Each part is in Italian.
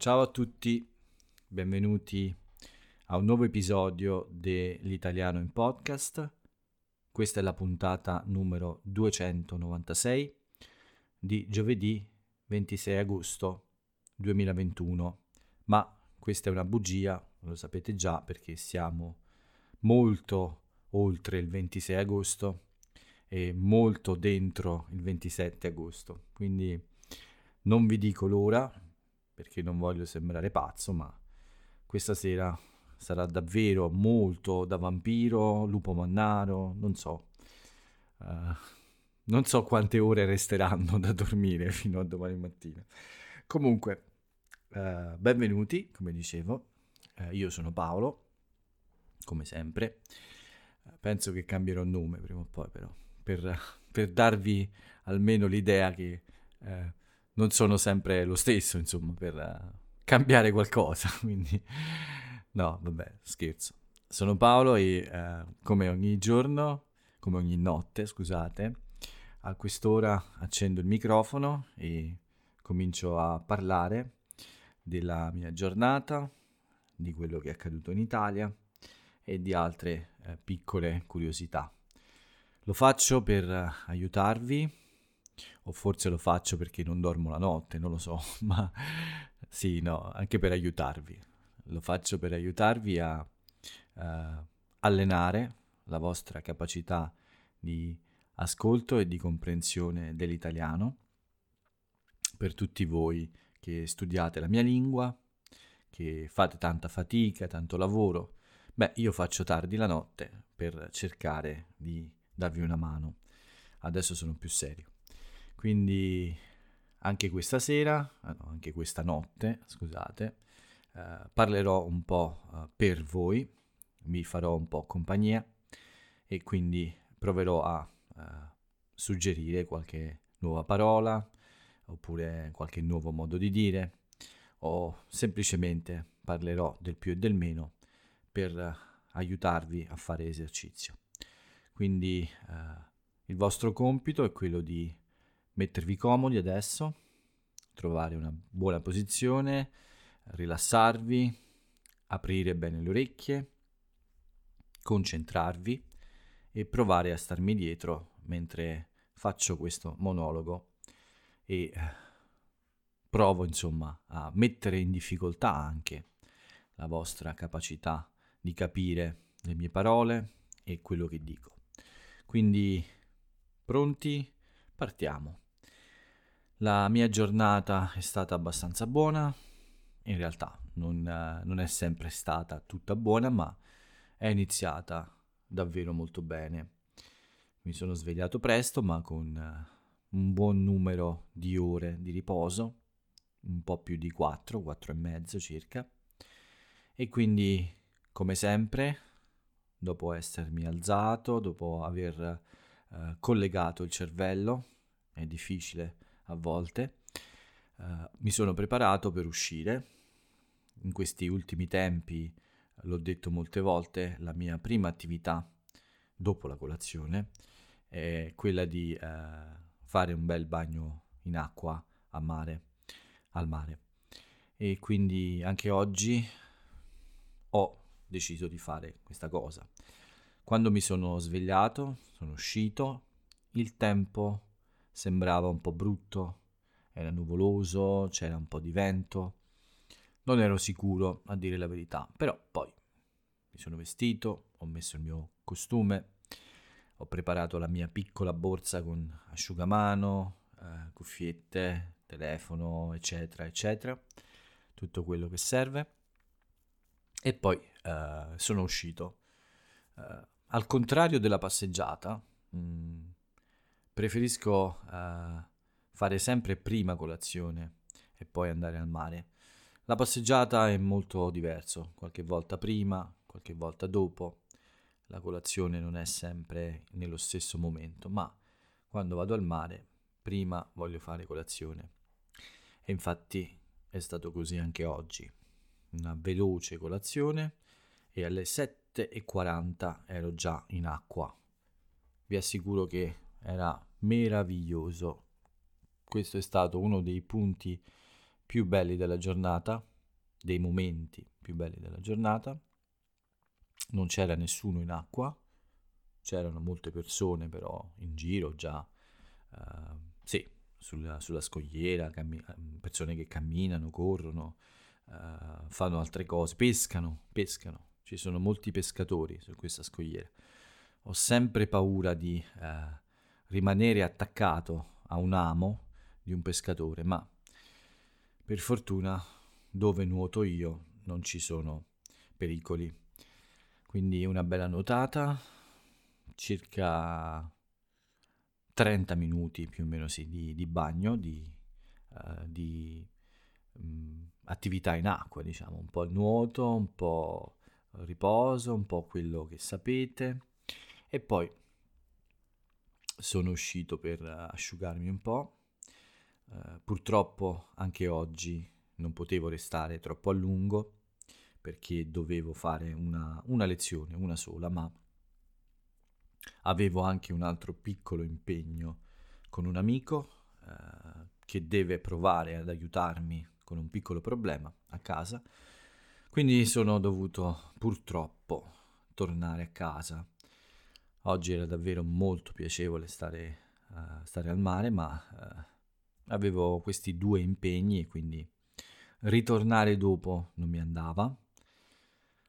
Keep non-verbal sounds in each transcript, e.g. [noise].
Ciao a tutti, benvenuti a un nuovo episodio dell'Italiano in Podcast. Questa è la puntata numero 296 di giovedì 26 agosto 2021. Ma questa è una bugia, lo sapete già perché siamo molto oltre il 26 agosto e molto dentro il 27 agosto. Quindi non vi dico l'ora perché non voglio sembrare pazzo, ma questa sera sarà davvero molto da vampiro, lupo mannaro, non so. Uh, non so quante ore resteranno da dormire [laughs] fino a domani mattina. Comunque, uh, benvenuti, come dicevo. Uh, io sono Paolo, come sempre. penso che cambierò nome prima o poi, però, per, per darvi almeno l'idea che non sono sempre lo stesso, insomma, per cambiare qualcosa. [laughs] Quindi No, vabbè, scherzo. Sono Paolo e eh, come ogni giorno, come ogni notte, scusate, a quest'ora accendo il microfono e comincio a parlare della mia giornata, di quello che è accaduto in Italia e di altre eh, piccole curiosità. Lo faccio per aiutarvi, o forse lo faccio perché non dormo la notte, non lo so, [laughs] ma sì, no, anche per aiutarvi lo faccio per aiutarvi a uh, allenare la vostra capacità di ascolto e di comprensione dell'italiano. Per tutti voi che studiate la mia lingua, che fate tanta fatica, tanto lavoro, beh, io faccio tardi la notte per cercare di darvi una mano. Adesso sono più serio. Quindi anche questa sera, ah anche questa notte, scusate, eh, parlerò un po' uh, per voi, vi farò un po' compagnia e quindi proverò a uh, suggerire qualche nuova parola oppure qualche nuovo modo di dire o semplicemente parlerò del più e del meno per aiutarvi a fare esercizio. Quindi il vostro compito è quello di mettervi comodi adesso, trovare una buona posizione, rilassarvi, aprire bene le orecchie, concentrarvi e provare a starmi dietro mentre faccio questo monologo e eh, provo insomma a mettere in difficoltà anche la vostra capacità di capire le mie parole e quello che dico. Quindi pronti? Partiamo. La mia giornata è stata abbastanza buona, in realtà non, non, è sempre stata tutta buona, ma è iniziata davvero molto bene. Mi sono svegliato presto, ma con uh, un buon numero di ore di riposo, un po' più di 4, 4 e mezzo circa. E quindi, come sempre, dopo essermi alzato, dopo aver uh, collegato il cervello, è difficile a volte, uh, mi sono preparato per uscire in questi ultimi tempi, l'ho detto molte volte, la mia prima attività dopo la colazione è quella di eh, fare un bel bagno in acqua a mare, al mare. E quindi anche oggi ho deciso di fare questa cosa. Quando mi sono svegliato, sono uscito, il tempo sembrava un po' brutto, era nuvoloso, c'era un po' di vento non ero sicuro, a dire la verità, però poi mi sono vestito, ho messo il mio costume, ho preparato la mia piccola borsa con asciugamano, eh, cuffiette, telefono, eccetera, eccetera, tutto quello che serve. E poi eh, sono uscito. Eh, al contrario della passeggiata, mh, mm, preferisco eh, fare sempre prima colazione e poi andare al mare la passeggiata è molto diverso, qualche volta prima, qualche volta dopo. La colazione non è sempre nello stesso momento, ma quando vado al mare, prima voglio fare colazione. E infatti è stato così anche oggi. Una veloce colazione e alle 7.40 ero già in acqua. Vi assicuro che era meraviglioso. Questo è stato uno dei punti più belli della giornata dei momenti più belli della giornata. Non c'era nessuno in acqua, c'erano molte persone però in giro già, uh, sì, sulla, sulla scogliera, cammi- persone che camminano, corrono, uh, fanno altre cose, pescano, pescano. Ci sono molti pescatori su questa scogliera. Ho sempre paura di uh, rimanere attaccato a un amo di un pescatore, ma per fortuna dove nuoto io non ci sono pericoli. Quindi una bella nuotata, circa 30 minuti più o meno sì, di, di bagno, di, uh, di um, attività in acqua, diciamo, un po' nuoto, un po' riposo, un po' quello che sapete e poi sono uscito per asciugarmi un po' Eh, purtroppo anche oggi non potevo restare troppo a lungo perché dovevo fare una, una lezione, una sola, ma avevo anche un altro piccolo impegno con un amico eh, che deve provare ad aiutarmi con un piccolo problema a casa. Quindi sono dovuto purtroppo tornare a casa. Oggi era davvero molto piacevole stare, uh, stare al mare, ma uh, avevo questi due impegni e quindi ritornare dopo non mi andava.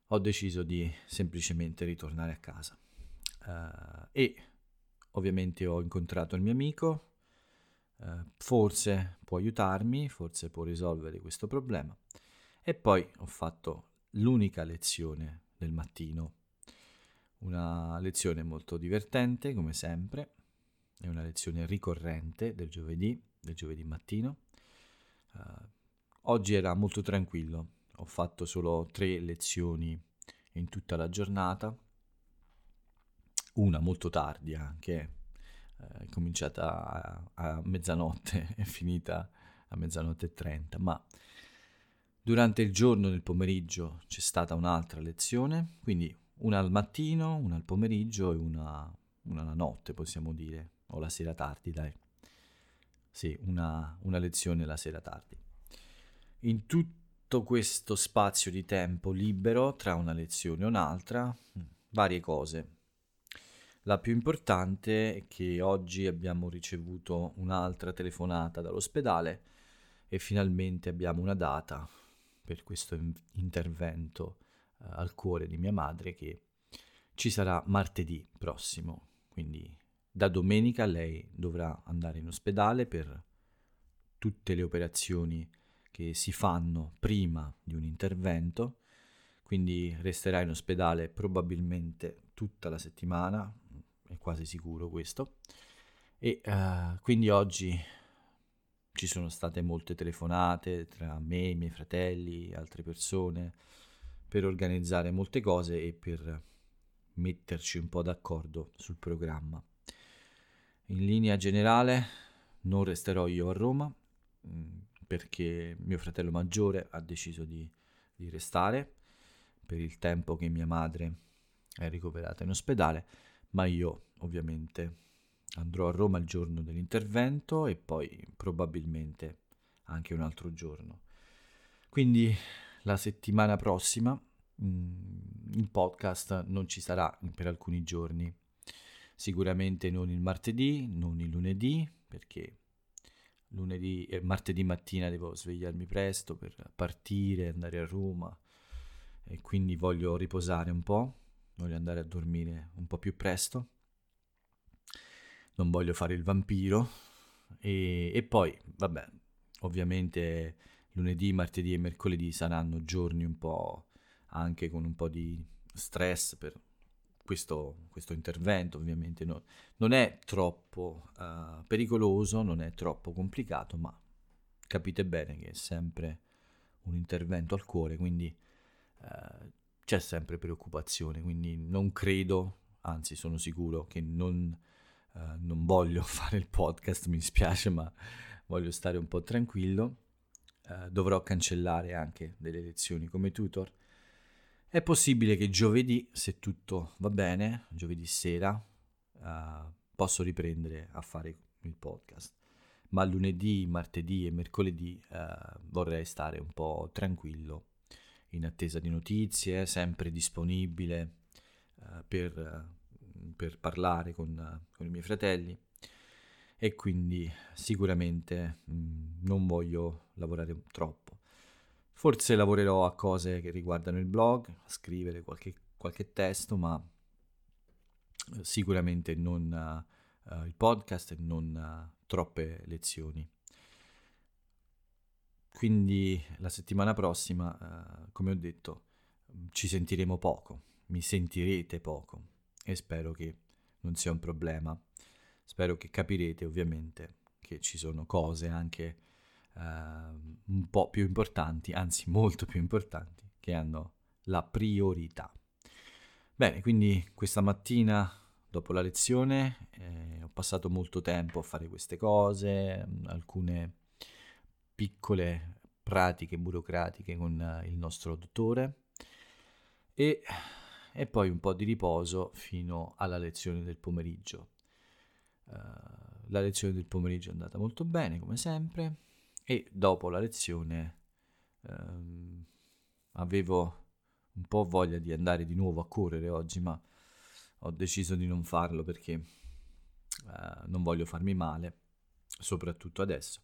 Ho deciso di semplicemente ritornare a casa. Uh, e ovviamente ho incontrato il mio amico, forse può aiutarmi, forse può risolvere questo problema. E poi ho fatto l'unica lezione del mattino, una lezione molto divertente come sempre, è una lezione ricorrente del giovedì del giovedì mattino. Uh, oggi era molto tranquillo, ho fatto solo tre lezioni in tutta la giornata, una molto tardi anche, uh, è cominciata a, a mezzanotte [laughs] e finita a mezzanotte e trenta, ma durante il giorno nel pomeriggio c'è stata un'altra lezione, quindi una al mattino, una al pomeriggio e una, una la notte, possiamo dire, o la sera tardi, dai sì, una, una lezione la sera tardi. In tutto questo spazio di tempo libero tra una lezione e un'altra, mm, varie cose. La più importante è che oggi abbiamo ricevuto un'altra telefonata dall'ospedale e finalmente abbiamo una data per questo intervento al cuore di mia madre che ci sarà martedì prossimo, quindi da domenica lei dovrà andare in ospedale per tutte le operazioni che si fanno prima di un intervento, quindi resterà in ospedale probabilmente tutta la settimana, è quasi sicuro questo. E uh, quindi oggi ci sono state molte telefonate tra me, i miei fratelli, altre persone, per organizzare molte cose e per metterci un po' d'accordo sul programma. In linea generale non resterò io a Roma mm, perché mio fratello maggiore ha deciso di, di restare per il tempo che mia madre è ricoverata in ospedale, ma io ovviamente andrò a Roma il giorno dell'intervento e poi probabilmente anche un altro giorno. Quindi la settimana prossima mm, il podcast non ci sarà per alcuni giorni Sicuramente non il martedì, non il lunedì, perché lunedì e martedì mattina devo svegliarmi presto per partire, andare a Roma e quindi voglio riposare un po', voglio andare a dormire un po' più presto. Non voglio fare il vampiro e, e poi, vabbè, ovviamente lunedì, martedì e mercoledì saranno giorni un po' anche con un po' di stress per questo, questo intervento ovviamente no, non è troppo uh, pericoloso, non è troppo complicato, ma capite bene che è sempre un intervento al cuore, quindi uh, c'è sempre preoccupazione, quindi non credo, anzi sono sicuro che non, uh, non voglio [laughs] fare il podcast, mi spiace, ma voglio stare un po' tranquillo. Dovrò cancellare anche delle lezioni come tutor è possibile che giovedì, se tutto va bene, giovedì sera, uh, posso riprendere a fare il podcast. Ma lunedì, martedì e mercoledì uh, vorrei stare un po' tranquillo in attesa di notizie, sempre disponibile uh, per, per, parlare con, con, i miei fratelli e quindi sicuramente mh, mm, non voglio lavorare troppo. Forse lavorerò a cose che riguardano il blog, a scrivere qualche, qualche testo, ma eh, sicuramente non uh, il podcast e non troppe lezioni. Quindi la settimana prossima, uh, come ho detto, ci sentiremo poco, mi sentirete poco e spero che non sia un problema. Spero che capirete ovviamente che ci sono cose anche uh, un po' più importanti, anzi molto più importanti, che hanno la priorità. Bene, quindi questa mattina dopo la lezione eh, ho passato molto tempo a fare queste cose, alcune piccole pratiche burocratiche con eh, il nostro dottore e, e, poi un po' di riposo fino alla lezione del pomeriggio. La lezione del pomeriggio è andata molto bene come sempre e dopo la lezione um, avevo un po' voglia di andare di nuovo a correre oggi ma ho deciso di non farlo perché uh, non voglio farmi male soprattutto adesso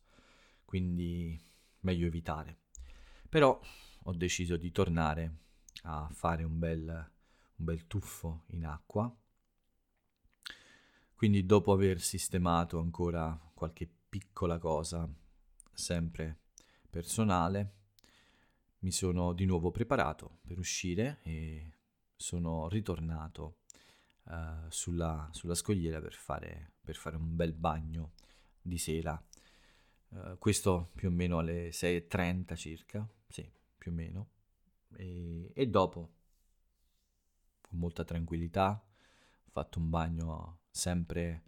quindi meglio evitare. Però ho deciso di tornare a fare un bel, un bel tuffo in acqua. Quindi dopo aver sistemato ancora qualche piccola cosa, sempre personale, mi sono di nuovo preparato per uscire e sono ritornato uh, sulla, sulla, scogliera per fare, per fare un bel bagno di sera Uh, questo più o meno alle 6.30 circa, sì, più o meno. E, e, dopo, con molta tranquillità, fatto un bagno sempre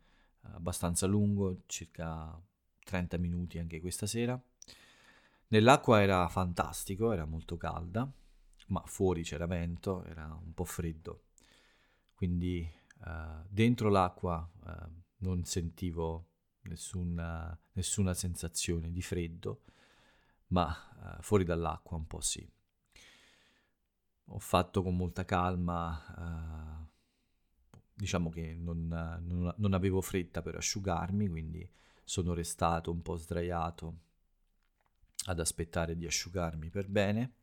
abbastanza lungo, circa 30 minuti anche questa sera. Nell'acqua era fantastico, era molto calda, ma fuori c'era vento, era un po' freddo. Quindi uh, dentro l'acqua uh, non sentivo nessuna, nessuna sensazione di freddo, ma uh, fuori dall'acqua un po' sì. Ho fatto con molta calma, uh, diciamo che non, non, non avevo fretta per asciugarmi, quindi sono restato un po' sdraiato ad aspettare di asciugarmi per bene,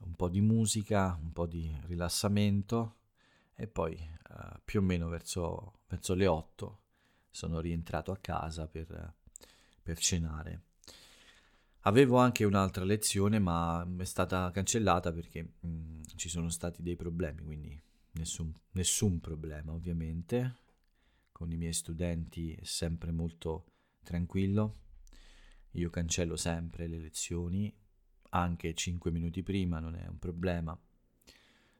un po' di musica, un po' di rilassamento e poi uh, più o meno verso, verso le 8 sono rientrato a casa per, per cenare. Avevo anche un'altra lezione, ma è stata cancellata perché mh, mm, ci sono stati dei problemi, quindi nessun, nessun problema ovviamente. Con i miei studenti è sempre molto tranquillo. Io cancello sempre le lezioni, anche 5 minuti prima non è un problema.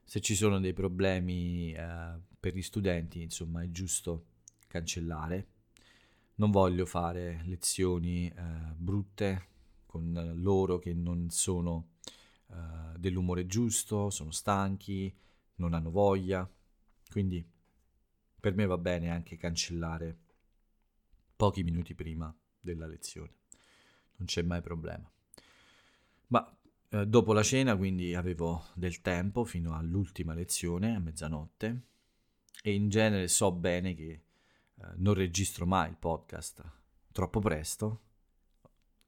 Se ci sono dei problemi eh, per gli studenti, insomma, è giusto cancellare. Non voglio fare lezioni eh, brutte con loro che non sono eh, dell'umore giusto, sono stanchi, non hanno voglia. Quindi per me va bene anche cancellare pochi minuti prima della lezione. Non c'è mai problema. Ma eh, dopo la cena, quindi avevo del tempo fino all'ultima lezione, a mezzanotte, e in genere so bene che eh, non registro mai il podcast troppo presto.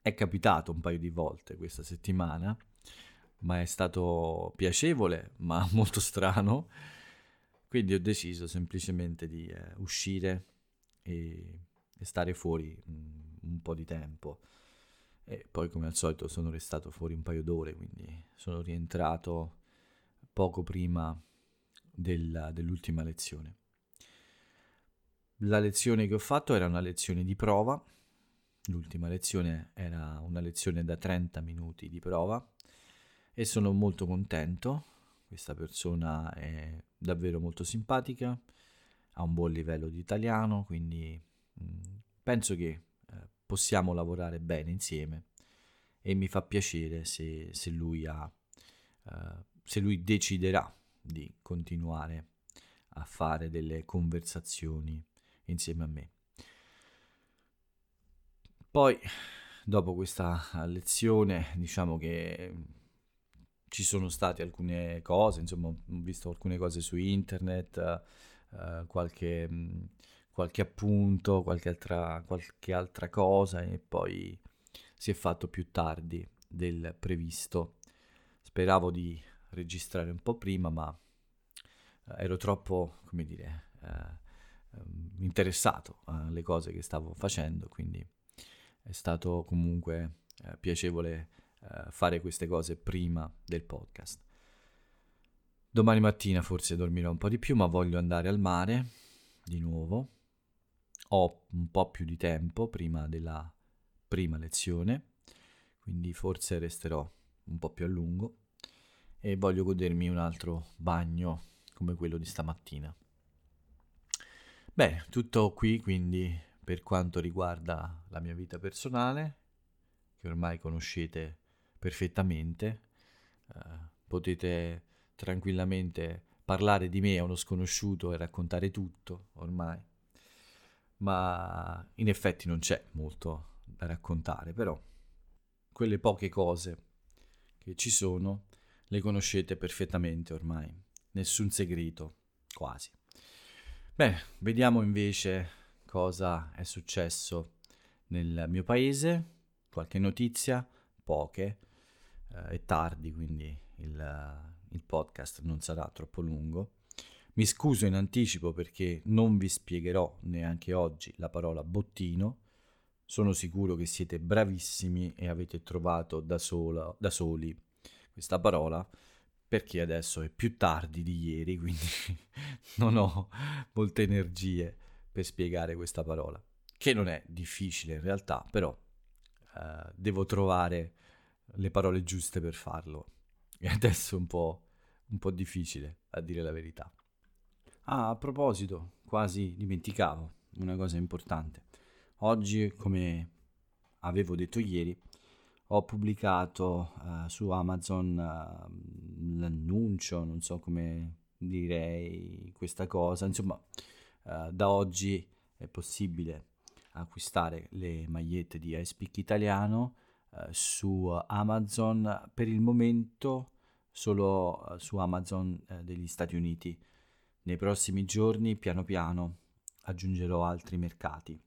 È capitato un paio di volte questa settimana, ma è stato piacevole, ma [laughs] molto strano. Quindi ho deciso semplicemente di eh, uscire e, e, stare fuori un, un po' di tempo. E poi come al solito sono restato fuori un paio d'ore, quindi sono rientrato poco prima del, dell'ultima lezione. La lezione che ho fatto era una lezione di prova, l'ultima lezione era una lezione da 30 minuti di prova e sono molto contento, questa persona è davvero molto simpatica, ha un buon livello di italiano, quindi mh, mm, penso che eh, possiamo lavorare bene insieme e mi fa piacere se, se, lui, ha, eh, se lui deciderà di continuare a fare delle conversazioni insieme a me. Poi, dopo questa lezione, diciamo che ci sono state alcune cose, insomma, ho visto alcune cose su internet, uh, qualche, mh, qualche, appunto, qualche altra, qualche altra cosa e poi si è fatto più tardi del previsto. Speravo di registrare un po' prima, ma ero troppo, come dire, uh, interessato alle cose che stavo facendo, quindi è stato comunque uh, piacevole uh, fare queste cose prima del podcast. Domani mattina forse dormirò un po' di più, ma voglio andare al mare di nuovo. Ho un po' più di tempo prima della prima lezione, quindi forse resterò un po' più a lungo e voglio godermi un altro bagno come quello di stamattina. Bene, tutto qui quindi per quanto riguarda la mia vita personale, che ormai conoscete perfettamente, eh, potete tranquillamente parlare di me a uno sconosciuto e raccontare tutto ormai, ma in effetti non c'è molto da raccontare, però quelle poche cose che ci sono le conoscete perfettamente ormai nessun segreto, quasi. Bene, vediamo invece cosa è successo nel mio paese, qualche notizia, poche, eh, è tardi quindi il, il podcast non sarà troppo lungo. Mi scuso in anticipo perché non vi spiegherò neanche oggi la parola bottino. Sono sicuro che siete bravissimi e avete trovato da, sola, da soli questa parola perché adesso è più tardi di ieri, quindi [laughs] non ho molte energie per spiegare questa parola, che non è difficile in realtà, però eh, devo trovare le parole giuste per farlo. E adesso è un po', un po' difficile, a dire la verità. Ah, a proposito, quasi dimenticavo una cosa importante. Oggi, come avevo detto ieri, ho pubblicato uh, su Amazon uh, l'annuncio, non so come direi questa cosa, insomma uh, da oggi è possibile acquistare le magliette di I Speak Italiano su Amazon per il momento solo su Amazon degli Stati Uniti. Nei prossimi giorni piano piano aggiungerò altri mercati.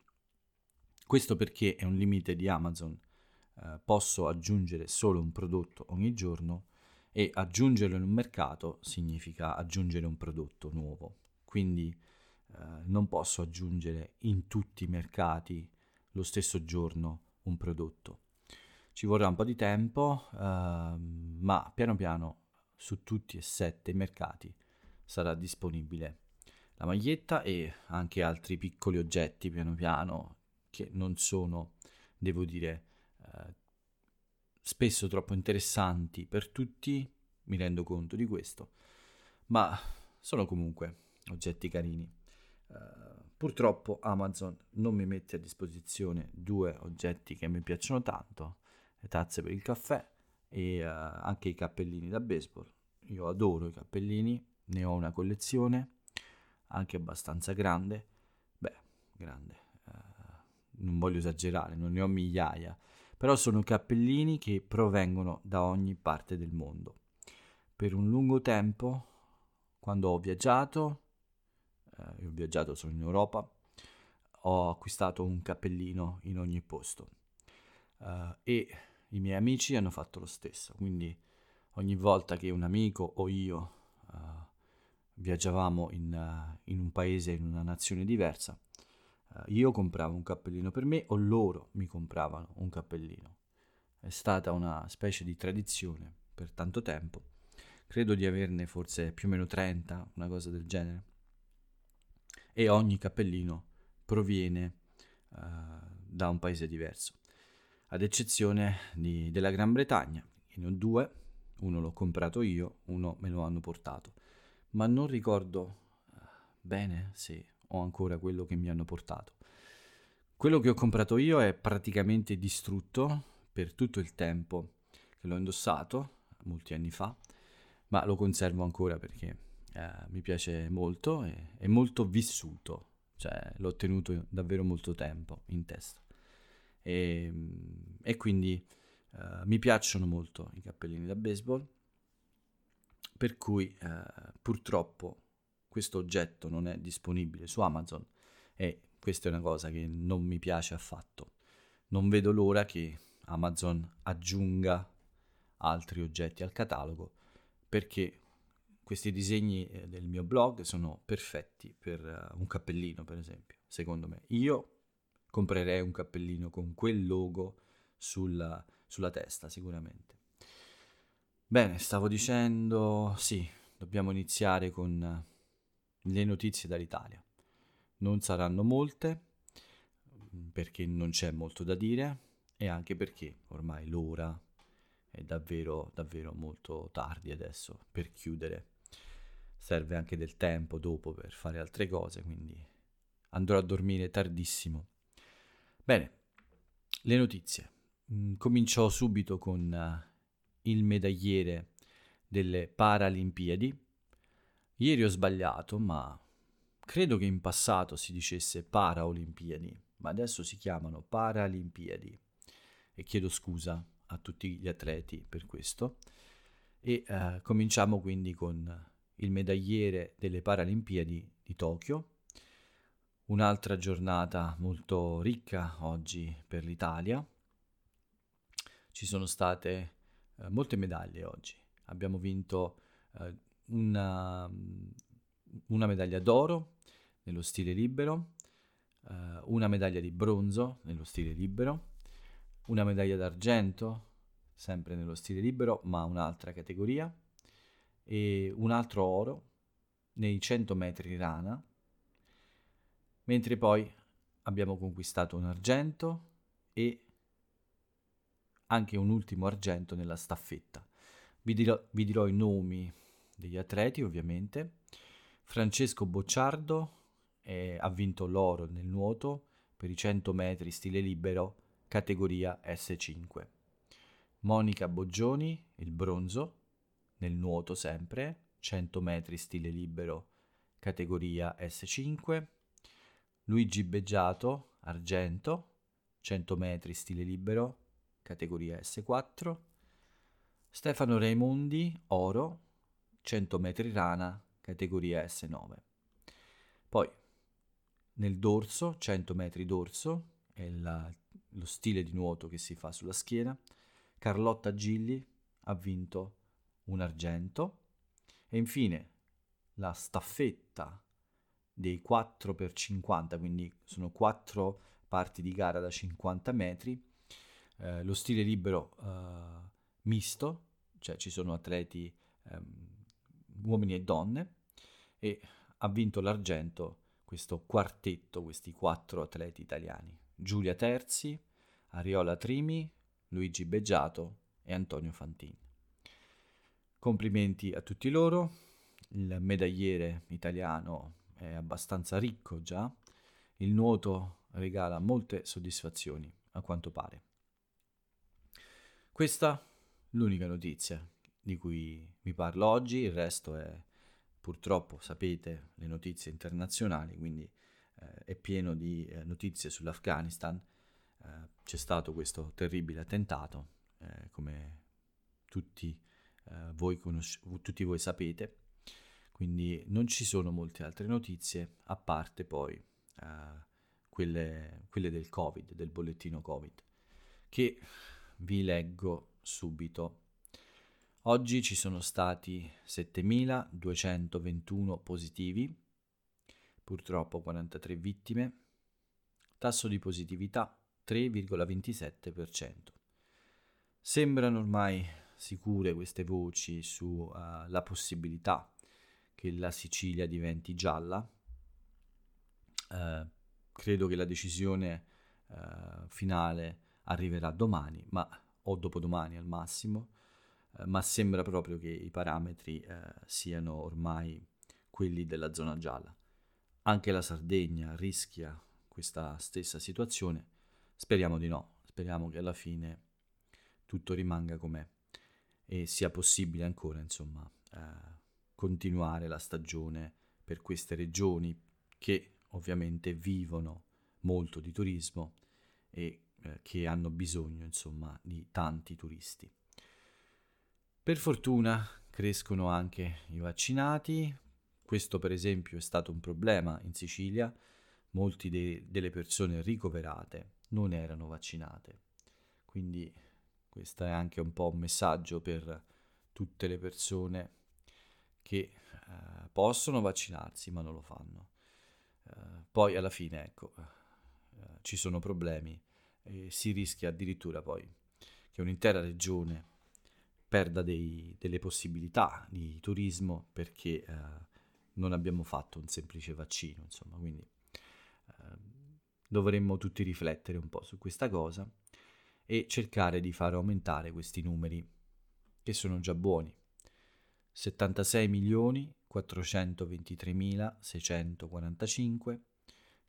Questo perché è un limite di Amazon eh, posso aggiungere solo un prodotto ogni giorno e aggiungerlo in un mercato significa aggiungere un prodotto nuovo. Quindi eh, non posso aggiungere in tutti i mercati lo stesso giorno un prodotto. Ci vorrà un po' di tempo, eh, ma piano piano su tutti e sette i mercati sarà disponibile la maglietta e anche altri piccoli oggetti piano piano che non sono, devo dire, eh, spesso troppo interessanti per tutti, mi rendo conto di questo, ma sono comunque oggetti carini. Uh, purtroppo Amazon non mi mette a disposizione due oggetti che mi piacciono tanto, le tazze per il caffè e uh, anche i cappellini da baseball. Io adoro i cappellini, ne ho una collezione, anche abbastanza grande. Beh, grande, uh, non voglio esagerare, non ne ho migliaia, però sono cappellini che provengono da ogni parte del mondo. Per un lungo tempo, quando ho viaggiato, eh, ho viaggiato solo in Europa, ho acquistato un cappellino in ogni posto uh, e i miei amici hanno fatto lo stesso, quindi ogni volta che un amico o io uh, viaggiavamo in, uh, in un paese, in una nazione diversa, eh, io compravo un cappellino per me o loro mi compravano un cappellino. È stata una specie di tradizione per tanto tempo. Credo di averne forse più o meno 30, una cosa del genere. E ogni cappellino proviene uh, da un paese diverso, ad eccezione di, della Gran Bretagna. Ne ho due, uno l'ho comprato io, uno me lo hanno portato. Ma non ricordo uh, bene se ho ancora quello che mi hanno portato. Quello che ho comprato io è praticamente distrutto per tutto il tempo che l'ho indossato, molti anni fa, ma lo conservo ancora perché eh, mi piace molto e è molto vissuto, cioè l'ho tenuto davvero molto tempo in testa. E, e quindi eh, mi piacciono molto i cappellini da baseball per cui eh, purtroppo questo oggetto non è disponibile su Amazon e questa è una cosa che non mi piace affatto. Non vedo l'ora che Amazon aggiunga altri oggetti al catalogo perché questi disegni eh, del mio blog sono perfetti per uh, un cappellino, per esempio, secondo me. Io comprerei un cappellino con quel logo sulla, sulla testa, sicuramente. Bene, stavo dicendo, sì, dobbiamo iniziare con le notizie dall'Italia. Non saranno molte, perché non c'è molto da dire e anche perché ormai l'ora è davvero, davvero molto tardi adesso per chiudere serve anche del tempo dopo per fare altre cose, quindi andrò a dormire tardissimo. Bene, le notizie. Mm, cominciò subito con uh, il medagliere delle Paralimpiadi. Ieri ho sbagliato, ma credo che in passato si dicesse Paraolimpiadi, ma adesso si chiamano Paralimpiadi. E chiedo scusa a tutti gli atleti per questo. E uh, cominciamo quindi con il medagliere delle Paralimpiadi di Tokyo. Un'altra giornata molto ricca oggi per l'Italia. Ci sono state eh, molte medaglie oggi. Abbiamo vinto eh, una, una, medaglia d'oro nello stile libero, eh, una medaglia di bronzo nello stile libero, una medaglia d'argento sempre nello stile libero, ma un'altra categoria e un altro oro nei 100 metri rana, mentre poi abbiamo conquistato un argento e anche un ultimo argento nella staffetta. Vi dirò, vi dirò i nomi degli atleti ovviamente. Francesco Bocciardo eh, ha vinto l'oro nel nuoto per i 100 metri stile libero categoria S5. Monica Boggioni il bronzo nel nuoto sempre, 100 metri stile libero, categoria S5. Luigi Beggiato, argento, 100 metri stile libero, categoria S4. Stefano Raimondi, oro, 100 metri rana, categoria S9. Poi nel dorso, 100 metri dorso, è la, lo stile di nuoto che si fa sulla schiena. Carlotta Gilli ha vinto un argento e infine la staffetta dei 4x50, quindi sono 4 parti di gara da 50 metri, eh, lo stile libero eh, misto, cioè ci sono atleti ehm, uomini e donne e ha vinto l'argento questo quartetto, questi quattro atleti italiani, Giulia Terzi, Ariola Trimi, Luigi Beggiato e Antonio Fantini. Complimenti a tutti loro, il medagliere italiano è abbastanza ricco già, il nuoto regala molte soddisfazioni, a quanto pare. Questa è l'unica notizia di cui vi parlo oggi, il resto è purtroppo, sapete, le notizie internazionali, quindi eh, è pieno di eh, notizie sull'Afghanistan. Eh, c'è stato questo terribile attentato, eh, come tutti eh, voi conosci- tutti voi sapete, quindi non ci sono molte altre notizie a parte poi eh, quelle, quelle del Covid, del bollettino Covid, che vi leggo subito. Oggi ci sono stati 7.221 positivi, purtroppo 43 vittime, tasso di positività 3,27%. Sembrano ormai sicure queste voci sulla uh, possibilità che la Sicilia diventi gialla. Uh, credo che la decisione uh, finale arriverà domani, ma, o dopodomani al massimo, uh, ma sembra proprio che i parametri siano ormai quelli della zona gialla. Anche la Sardegna rischia questa stessa situazione. Speriamo di no, speriamo che alla fine tutto rimanga com'è e sia possibile ancora insomma eh, continuare la stagione per queste regioni che ovviamente vivono molto di turismo e eh, che hanno bisogno insomma di tanti turisti. Per fortuna crescono anche i vaccinati. Questo per esempio è stato un problema in Sicilia. Molti de- delle persone ricoverate non erano vaccinate. Quindi questo è anche un po' un messaggio per tutte le persone che eh, possono vaccinarsi ma non lo fanno. Eh, poi alla fine, ecco, eh, ci sono problemi e si rischia addirittura poi che un'intera regione perda dei, delle possibilità di turismo perché eh, non abbiamo fatto un semplice vaccino, insomma, quindi eh, dovremmo tutti riflettere un po' su questa cosa e cercare di far aumentare questi numeri che sono già buoni. 76 milioni 423.645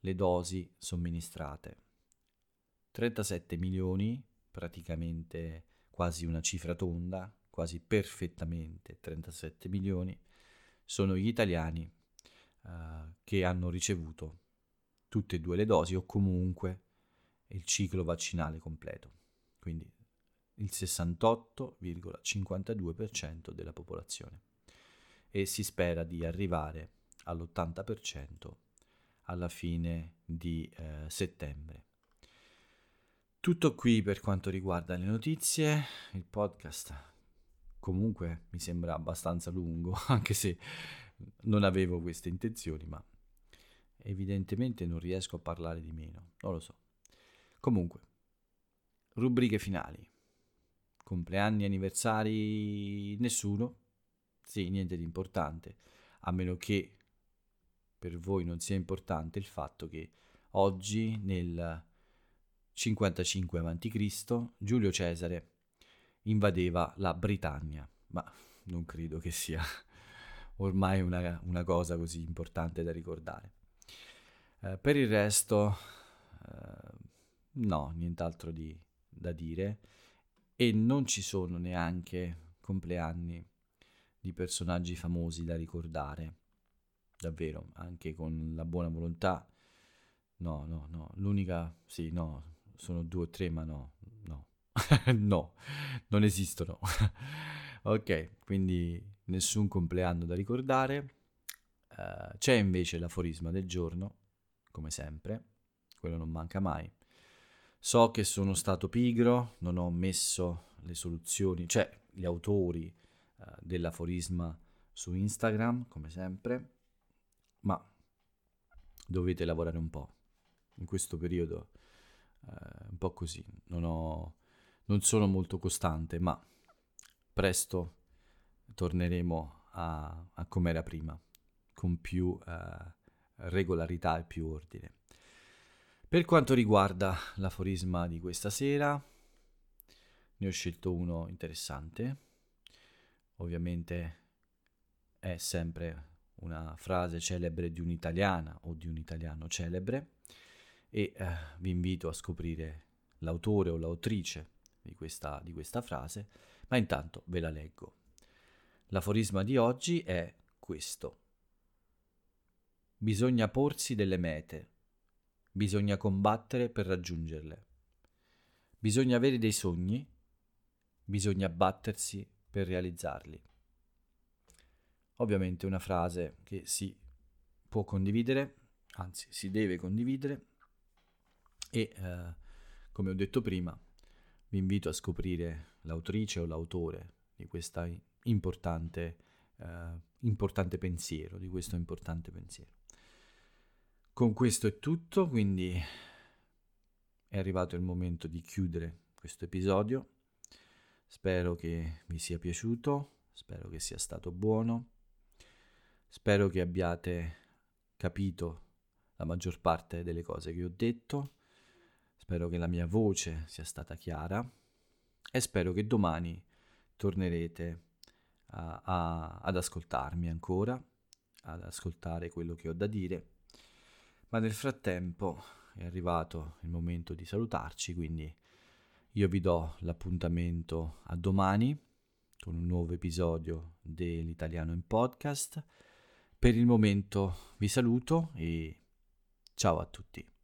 le dosi somministrate. 37 milioni, praticamente quasi una cifra tonda, quasi perfettamente 37 milioni, sono gli italiani uh, che hanno ricevuto tutte e due le dosi o comunque il ciclo vaccinale completo. Quindi il 68,52% della popolazione. E si spera di arrivare all'80% alla fine di eh, settembre. Tutto qui per quanto riguarda le notizie, il podcast comunque mi sembra abbastanza lungo, [laughs] anche se non avevo queste intenzioni, ma evidentemente non riesco a parlare di meno, non lo so. Comunque, rubriche finali. Compleanni, anniversari, nessuno. Sì, niente di importante, a meno che per voi non sia importante il fatto che oggi nel 55 a.C., Giulio Cesare invadeva la Britannia, ma non credo che sia ormai una, una cosa così importante da ricordare. Eh, per il resto, eh, no, nient'altro di, da dire e non ci sono neanche compleanni di personaggi famosi da ricordare. Davvero, anche con la buona volontà. No, no, no, l'unica, sì, no, sono due o tre, ma no, no, [laughs] no, non esistono. [laughs] ok, quindi nessun compleanno da ricordare. Uh, c'è invece l'aforisma del giorno, come sempre, quello non manca mai. So che sono stato pigro, non ho messo le soluzioni, cioè gli autori uh, dell'aforisma su Instagram, come sempre, ma dovete lavorare un po'. In questo periodo eh, un po' così, non, ho, non sono molto costante, ma presto torneremo a, a come era prima, con più eh, regolarità e più ordine. Per quanto riguarda l'aforisma di questa sera, ne ho scelto uno interessante. Ovviamente è sempre una frase celebre di un'italiana o di un italiano celebre e eh, vi invito a scoprire l'autore o l'autrice di questa, di questa frase, ma intanto ve la leggo. L'aforisma di oggi è questo. Bisogna porsi delle mete, bisogna combattere per raggiungerle, bisogna avere dei sogni, bisogna battersi per realizzarli. Ovviamente una frase che si può condividere, anzi si deve condividere, e eh, come ho detto prima vi invito a scoprire l'autrice o l'autore di questo importante, eh, importante pensiero, di questo importante pensiero. Con questo è tutto, quindi è arrivato il momento di chiudere questo episodio. Spero che vi sia piaciuto, spero che sia stato buono, spero che abbiate capito la maggior parte delle cose che ho detto Spero che la mia voce sia stata chiara e spero che domani tornerete a, a, ad ascoltarmi ancora, ad ascoltare quello che ho da dire. Ma nel frattempo è arrivato il momento di salutarci, quindi io vi do l'appuntamento a domani con un nuovo episodio dell'Italiano in podcast. Per il momento vi saluto e ciao a tutti.